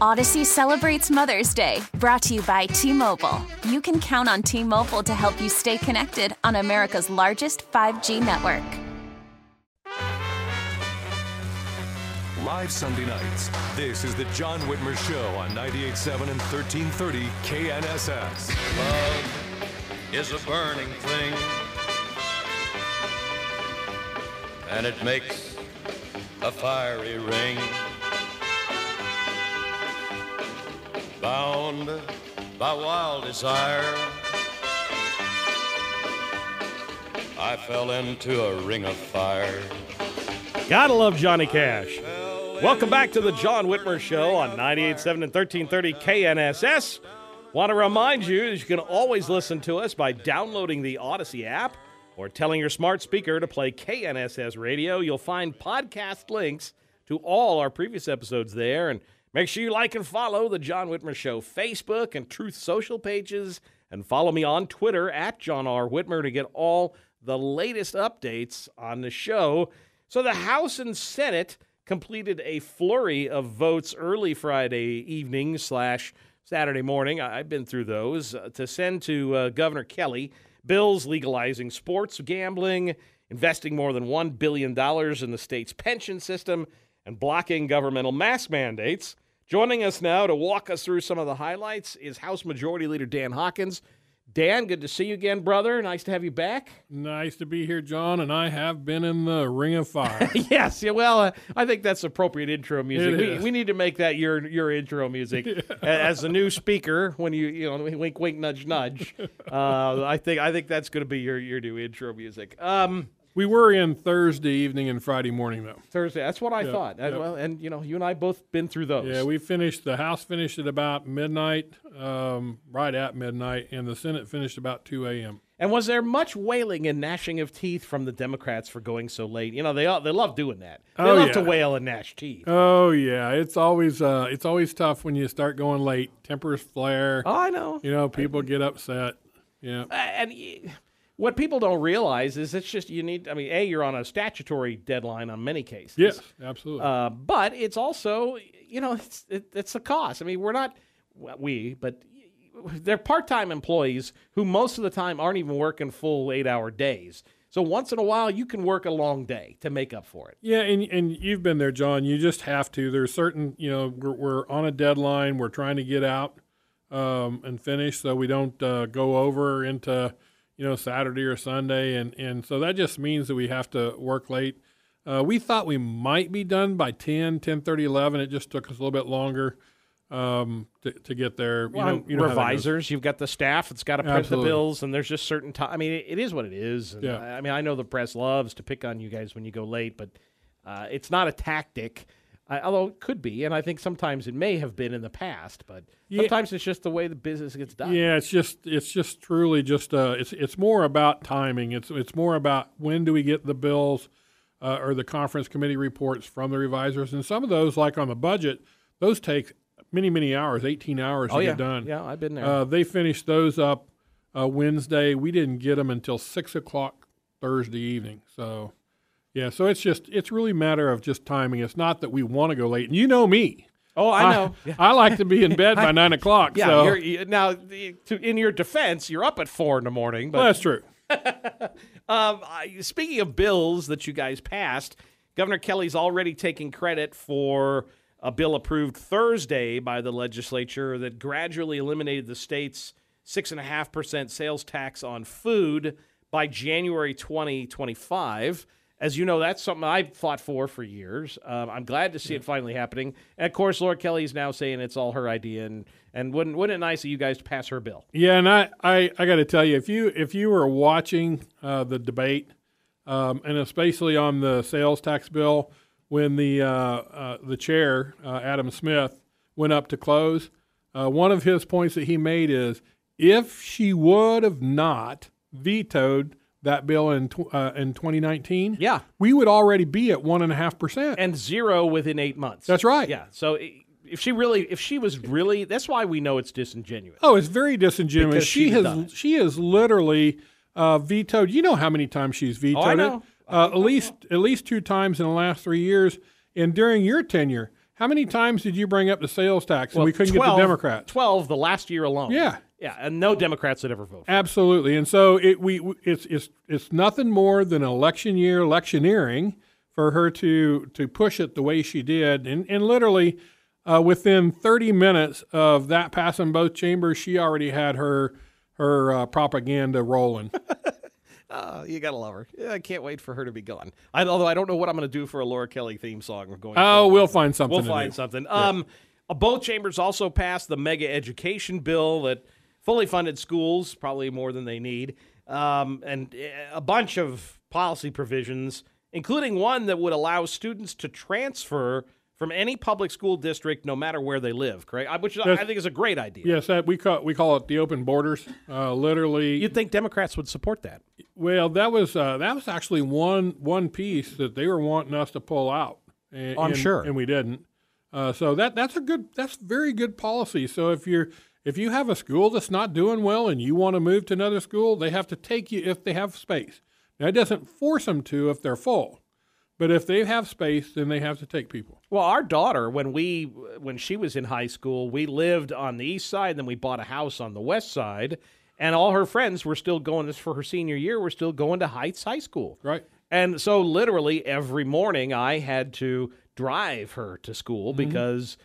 Audacy celebrates Mother's Day, brought to you by T Mobile. You can count on T Mobile to help you stay connected on America's largest 5G network. Live Sunday nights, this is the John Whitmer Show on 98.7 and 1330 KNSS. Love is a burning thing, and it makes a fiery ring. Bound by wild desire, I fell into a ring of fire. Gotta love Johnny Cash. Welcome back to the John Whitmer Show on 98.7 and 1330 KNSS. Want to remind you that you can always listen to us by downloading the Audacy app or telling your smart speaker to play KNSS radio. You'll find podcast links to all our previous episodes there. And make sure you like and follow the John Whitmer Show Facebook and Truth Social pages. And follow me on Twitter at John R. Whitmer to get all the latest updates on the show. So the House and Senate completed a flurry of votes early Friday evening slash Saturday morning. I've been through those uh, to send to uh, Governor Kelly bills legalizing sports gambling, investing more than $1 billion in the state's pension system, and blocking governmental mask mandates. Joining us now to walk us through some of the highlights is House Majority Leader Dan Hawkins. Dan, good to see you again, brother. Nice to have you back. Nice to be here, John, and I have been in the ring of fire. yes, yeah, well, uh, I think that's appropriate intro music. We, we need to make that your your intro music A- as the new speaker. When you you know wink wink nudge nudge, uh, I think I think that's going to be your your new intro music. Um, we were in Thursday evening and Friday morning, though. Thursday. That's what I Yep, thought. Yep. well, and you know, you and I both been through those. Yeah, we finished. The House finished at about midnight, um, right at midnight, and the Senate finished about 2 a.m. and was there much wailing and gnashing of teeth from the Democrats for going so late? You know, they all, they love doing that. They Oh, love to yeah. wail and gnash teeth. Oh yeah, it's always uh, it's always tough when you start going late. Tempers flare. oh, I know. You know, people get upset. Yeah. And what people don't realize is it's just you need. I mean, a you're on a statutory deadline on many cases. Yes, absolutely. Uh, but it's also you know it's it, it's a cost. I mean, we're not well, we, but they're part-time employees who most of the time aren't even working full eight-hour days. So once in a while, you can work a long day to make up for it. Yeah, and and you've been there, John. You just have to. There's certain, you know, we're, we're on a deadline. We're trying to get out um, and finish, so we don't uh, go over into, you know, Saturday or Sunday, and and so that just means that we have to work late. Uh, we thought we might be done by 10, 10, 11. It just took us a little bit longer um, to, to get there. You know, you know revisers. You've got the staff that's got to print Absolutely. the bills, and there's just certain time. I mean, it, it is what it is. And Yeah. I I mean, I know the press loves to pick on you guys when you go late, but uh, it's not a tactic. I, although it could be, and I think sometimes it may have been in the past, but Yeah. sometimes it's just the way the business gets done. Yeah, it's just it's just truly just uh, it's it's more about timing. It's it's more about when do we get the bills uh, or the conference committee reports from the revisers, and some of those, like on the budget, those take many many hours, eighteen hours Oh to yeah, get done. yeah, I've been there. Uh, they finished those up uh, Wednesday. We didn't get them until six o'clock Thursday evening. So, yeah, so it's just it's really a matter of just timing. It's not that we want to go late. And you know me. oh, I know. Yeah. I like to be in bed by nine o'clock. Yeah, so you're, you, now to, in your defense, you're up at four in the morning. But well, that's true. Um, speaking of bills that you guys passed, Governor Kelly's already taking credit for a bill approved Thursday by the legislature that gradually eliminated the state's six and a half percent sales tax on food by January 2025. As you know, that's something I've fought for for years. Um, I'm glad to see it finally happening. And of course, Laura Kelly is now saying it's all her idea, and and wouldn't wouldn't it nice of you guys to pass her bill? Yeah, and I, I, I got to tell you, if you if you were watching uh, the debate, um, and especially on the sales tax bill, when the uh, uh, the chair uh, Adam Smith went up to close. Uh, one of his points that he made is if she would have not vetoed that bill in uh, in 2019, Yeah. we would already be at one and a half percent. and zero within eight months. That's right. Yeah. So if she really, if she was really, that's why we know it's disingenuous. Oh, it's very disingenuous. Because she she'd has have done it. she has literally uh, vetoed. You know how many times she's vetoed Oh, I it? Uh, at least at least two times in the last three years. And during your tenure, how many times did you bring up the sales tax and we couldn't 12 get the Democrats? Twelve the last year alone. Yeah. Yeah, and no Democrats had ever voted. for. Absolutely. And so it we we- it's it's it's nothing more than election year electioneering for her to to push it the way she did, and and literally. Uh, within 30 minutes of that passing both chambers, she already had her her uh, propaganda rolling. Oh, you gotta love her. Yeah, I can't wait for her to be gone. I, although I don't know what I'm going to do for a Laura Kelly theme song. Going. Oh, forward. we'll find something. We'll to find do. something. Um, uh, both chambers also passed the mega education bill that fully funded schools, probably more than they need, um, and uh, a bunch of policy provisions, including one that would allow students to transfer from any public school district, no matter where they live. Correct? I- Which I think is a great idea. Yes, that we call we call it the open borders. Uh, literally, You'd think Democrats would support that. well, that was uh, that was actually one one piece that they were wanting us to pull out. And, I'm and- sure. and we didn't. Uh, so that that's a good that's very good policy. So if you're if you have a school that's not doing well and you want to move to another school, they have to take you if they have space. Now it doesn't force them to if they're full, but if they have space, then they have to take people. Well, our daughter, when we when she was in high school, we lived on the east side, then we bought a house on the west side, and all her friends were still going. This for her senior year, were still going to Heights High School. Right. And so, literally every morning, I had to drive her to school Mm-hmm. because,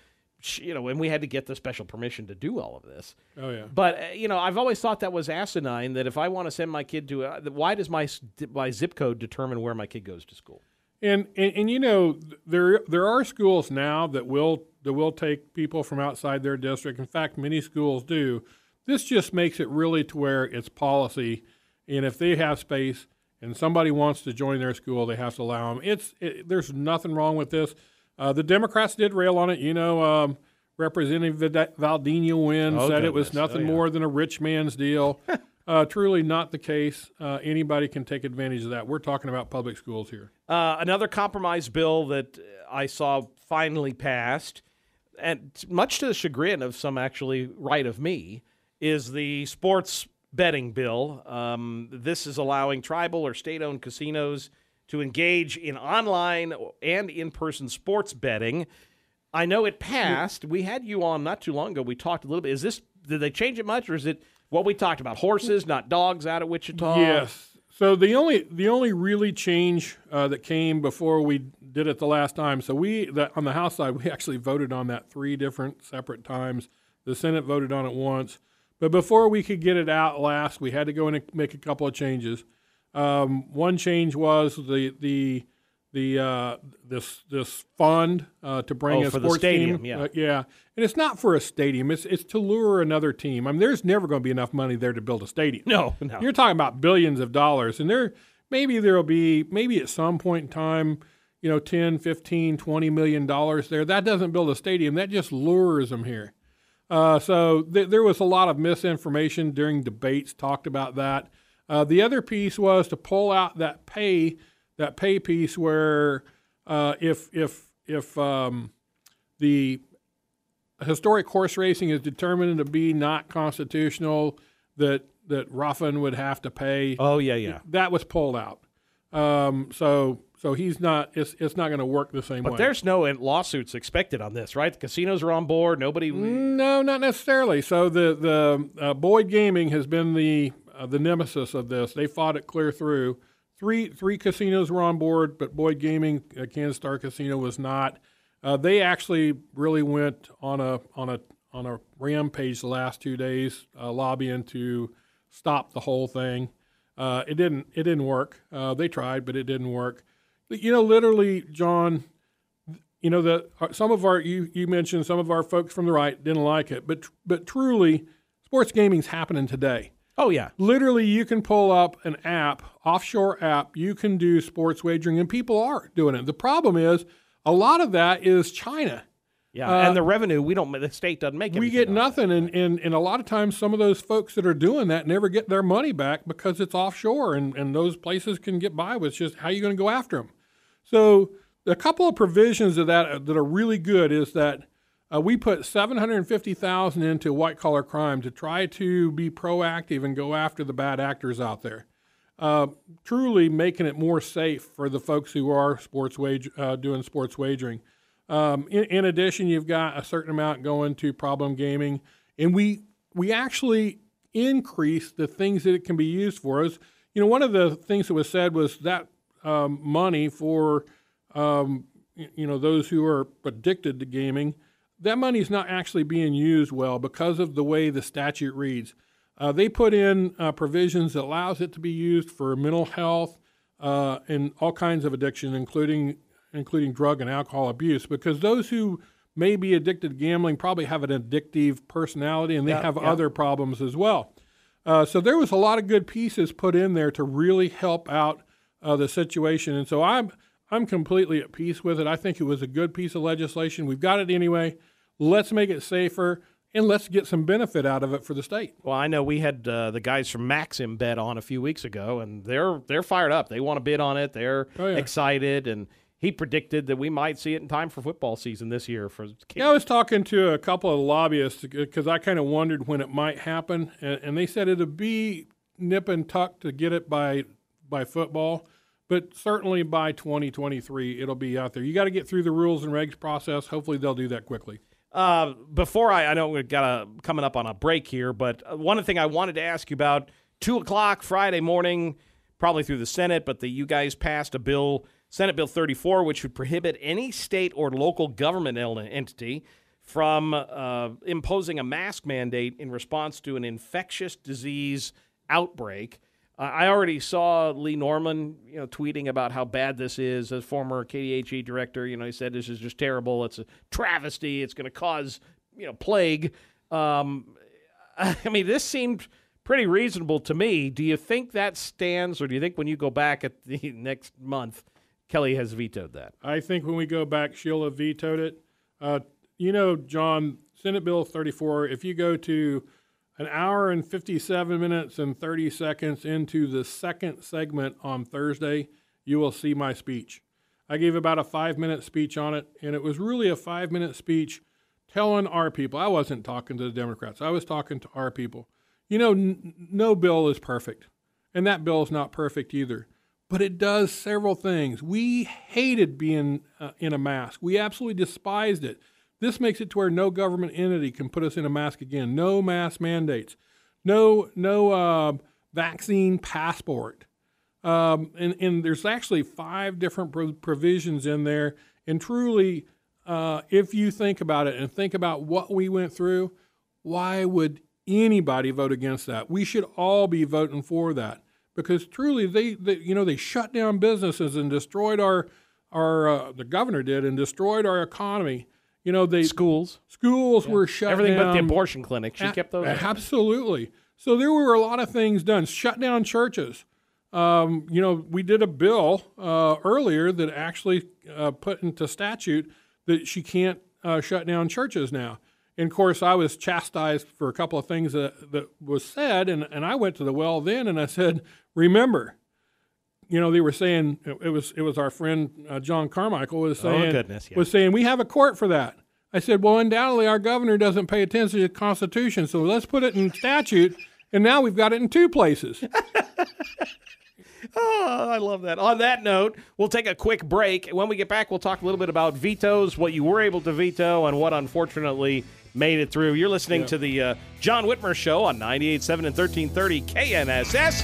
you know, and we had to get the special permission to do all of this. Oh yeah. But uh, you know, I've always thought that was asinine. That if I want to send my kid to, uh, why does my my zip code determine where my kid goes to school? And, and and you know there there are schools now that will that will take people from outside their district. In fact, many schools do. This just makes it really to where it's policy, and if they have space and somebody wants to join their school, they have to allow them. It's it, there's nothing wrong with this. Uh, the Democrats did rail on it. You know, um, Representative Vid- Valdenia Winn Oh, said it was goodness. Oh, nothing yeah. more than a rich man's deal. uh, truly not the case. Uh, anybody can take advantage of that. We're talking about public schools here. Uh, another compromise bill that I saw finally passed, and much to the chagrin of some actually right of me, is the sports betting bill. Um, this is allowing tribal or state owned casinos to engage in online and in person sports betting. I know it passed. We had you on not too long ago. We talked a little bit. Is this, did they change it much, or is it what we talked about? Horses, not dogs, out of Wichita? Yes. So the only the only really change uh, that came before we did it the last time. So we that on the House side we actually voted on that three different separate times. The Senate voted on it once, but before we could get it out last, we had to go in and make a couple of changes. Um, one change was the the the uh, this this fund uh, to bring Oh, a sports stadium, team. yeah. Uh, yeah, and it's not for a stadium. It's it's to lure another team. I mean, there's never going to be enough money there to build a stadium. No, no. You're talking about billions of dollars, and there maybe there'll be maybe at some point in time, you know, 10, 15, 20 million dollars there. That doesn't build a stadium. That just lures them here. Uh, so th- there was a lot of misinformation during debates talked about that. Uh, the other piece was to pull out that pay that pay piece where uh, if if if um, the historic horse racing is determined to be not constitutional, that that Ruffin would have to pay. Oh, yeah, yeah. That was pulled out. Um, so so he's not. It's it's not going to work the same But way. But there's no lawsuits expected on this, right? The casinos are on board. Nobody. No, not necessarily. So the the uh, Boyd Gaming has been the uh, the nemesis of this. They fought it clear through. Three three casinos were on board, but Boyd Gaming, uh, Kansas Star Casino, was not. Uh, they actually really went on a on a on a rampage the last two days, uh, lobbying to stop the whole thing. Uh, it didn't it didn't work. Uh, they tried, but it didn't work. You know, literally, John you know the some of our you you mentioned some of our folks from the right didn't like it, but but truly, sports gaming's happening today. Oh yeah. Literally, you can pull up an app, offshore app. You can do sports wagering, and people are doing it. The problem is, a lot of that is China. Yeah, Uh, and the revenue we don't. The state doesn't make. It. We get nothing, and, and and a lot of times some of those folks that are doing that never get their money back because it's offshore, and and those places can get by with just how you going to go after them. So a couple of provisions of that that are really good is that uh, we put seven hundred and fifty thousand into white collar crime to try to be proactive and go after the bad actors out there. Uh, truly making it more safe for the folks who are sports wage uh, doing sports wagering. Um, in, in addition, you've got a certain amount going to problem gaming, and we we actually increase the things that it can be used for. As you know, one of the things that was said was that um, money for um, you know those who are addicted to gaming, that money is not actually being used well because of the way the statute reads. Uh, they put in uh, provisions that allows it to be used for mental health uh, and all kinds of addiction, including including drug and alcohol abuse, because those who may be addicted to gambling probably have an addictive personality and they have other problems as well. Uh, so there was a lot of good pieces put in there to really help out uh, the situation, and so I'm I'm completely at peace with it. I think it was a good piece of legislation. We've got it anyway. Let's make it safer and let's get some benefit out of it for the state. Well, I know we had uh, the guys from MaximBet on a few weeks ago, and they're they're fired up. They want to bid on it. They're Oh, yeah. excited, and he predicted that we might see it in time for football season this year. For Yeah, I was talking to a couple of lobbyists because I kind of wondered when it might happen, and, and they said it'd be nip and tuck to get it by by football, but certainly by 2023 it'll be out there. You got to get through the rules and regs process. Hopefully they'll do that quickly. Uh, before I, I know we've got a coming up on a break here, but uh, one thing I wanted to ask you about two o'clock Friday morning, probably through the Senate, but the you guys passed a bill, Senate Bill 34, which would prohibit any state or local government entity from uh, imposing a mask mandate in response to an infectious disease outbreak. I already saw Lee Norman, you know, tweeting about how bad this is. As former KDHE director, you know, he said this is just terrible. It's a travesty. It's going to cause, you know, plague. Um, I mean, this seemed pretty reasonable to me. Do you think that stands, or do you think when you go back at the next month, Kelly has vetoed that? I think when we go back, Sheila vetoed it. Uh, you know, John, Senate Bill 34, if you go to an hour and 57 minutes and 30 seconds into the second segment on Thursday, you will see my speech. I gave about a five minute speech on it, and it was really a five minute speech telling our people. I wasn't talking to the Democrats, I was talking to our people. You know, n- no bill is perfect, and that bill is not perfect either but it does several things. We hated being uh, in a mask. We absolutely despised it. This makes it to where no government entity can put us in a mask again. No mask mandates. No no uh, vaccine passport. Um, and, and there's actually five different pro- provisions in there. And truly, uh, if you think about it and think about what we went through, why would anybody vote against that? We should all be voting for that because truly, they, they you know they shut down businesses and destroyed our our uh, the governor did and destroyed our economy. You know the Schools, schools were shut down. everything down. but the abortion clinic. She A- kept those. Absolutely. So there were a lot of things done. Shut down churches. Um, you know, we did a bill uh, earlier that actually uh, put into statute that she can't uh, shut down churches now. And of course, I was chastised for a couple of things that, that was said, and, and I went to the well then and I said, "Remember, you know, they were saying it, was it was our friend uh, John Carmichael was saying goodness, yeah. was saying we have a court for that." I said, "Well, undoubtedly, our governor doesn't pay attention to the Constitution, so let's put it in statute." And now we've got it in two places. Oh, I love that. On that note, we'll take a quick break. When we get back, we'll talk a little bit about vetoes, what you were able to veto, and what unfortunately made it through. You're listening to the uh, John Whitmer Show on 98.7 and 1330 KNSS,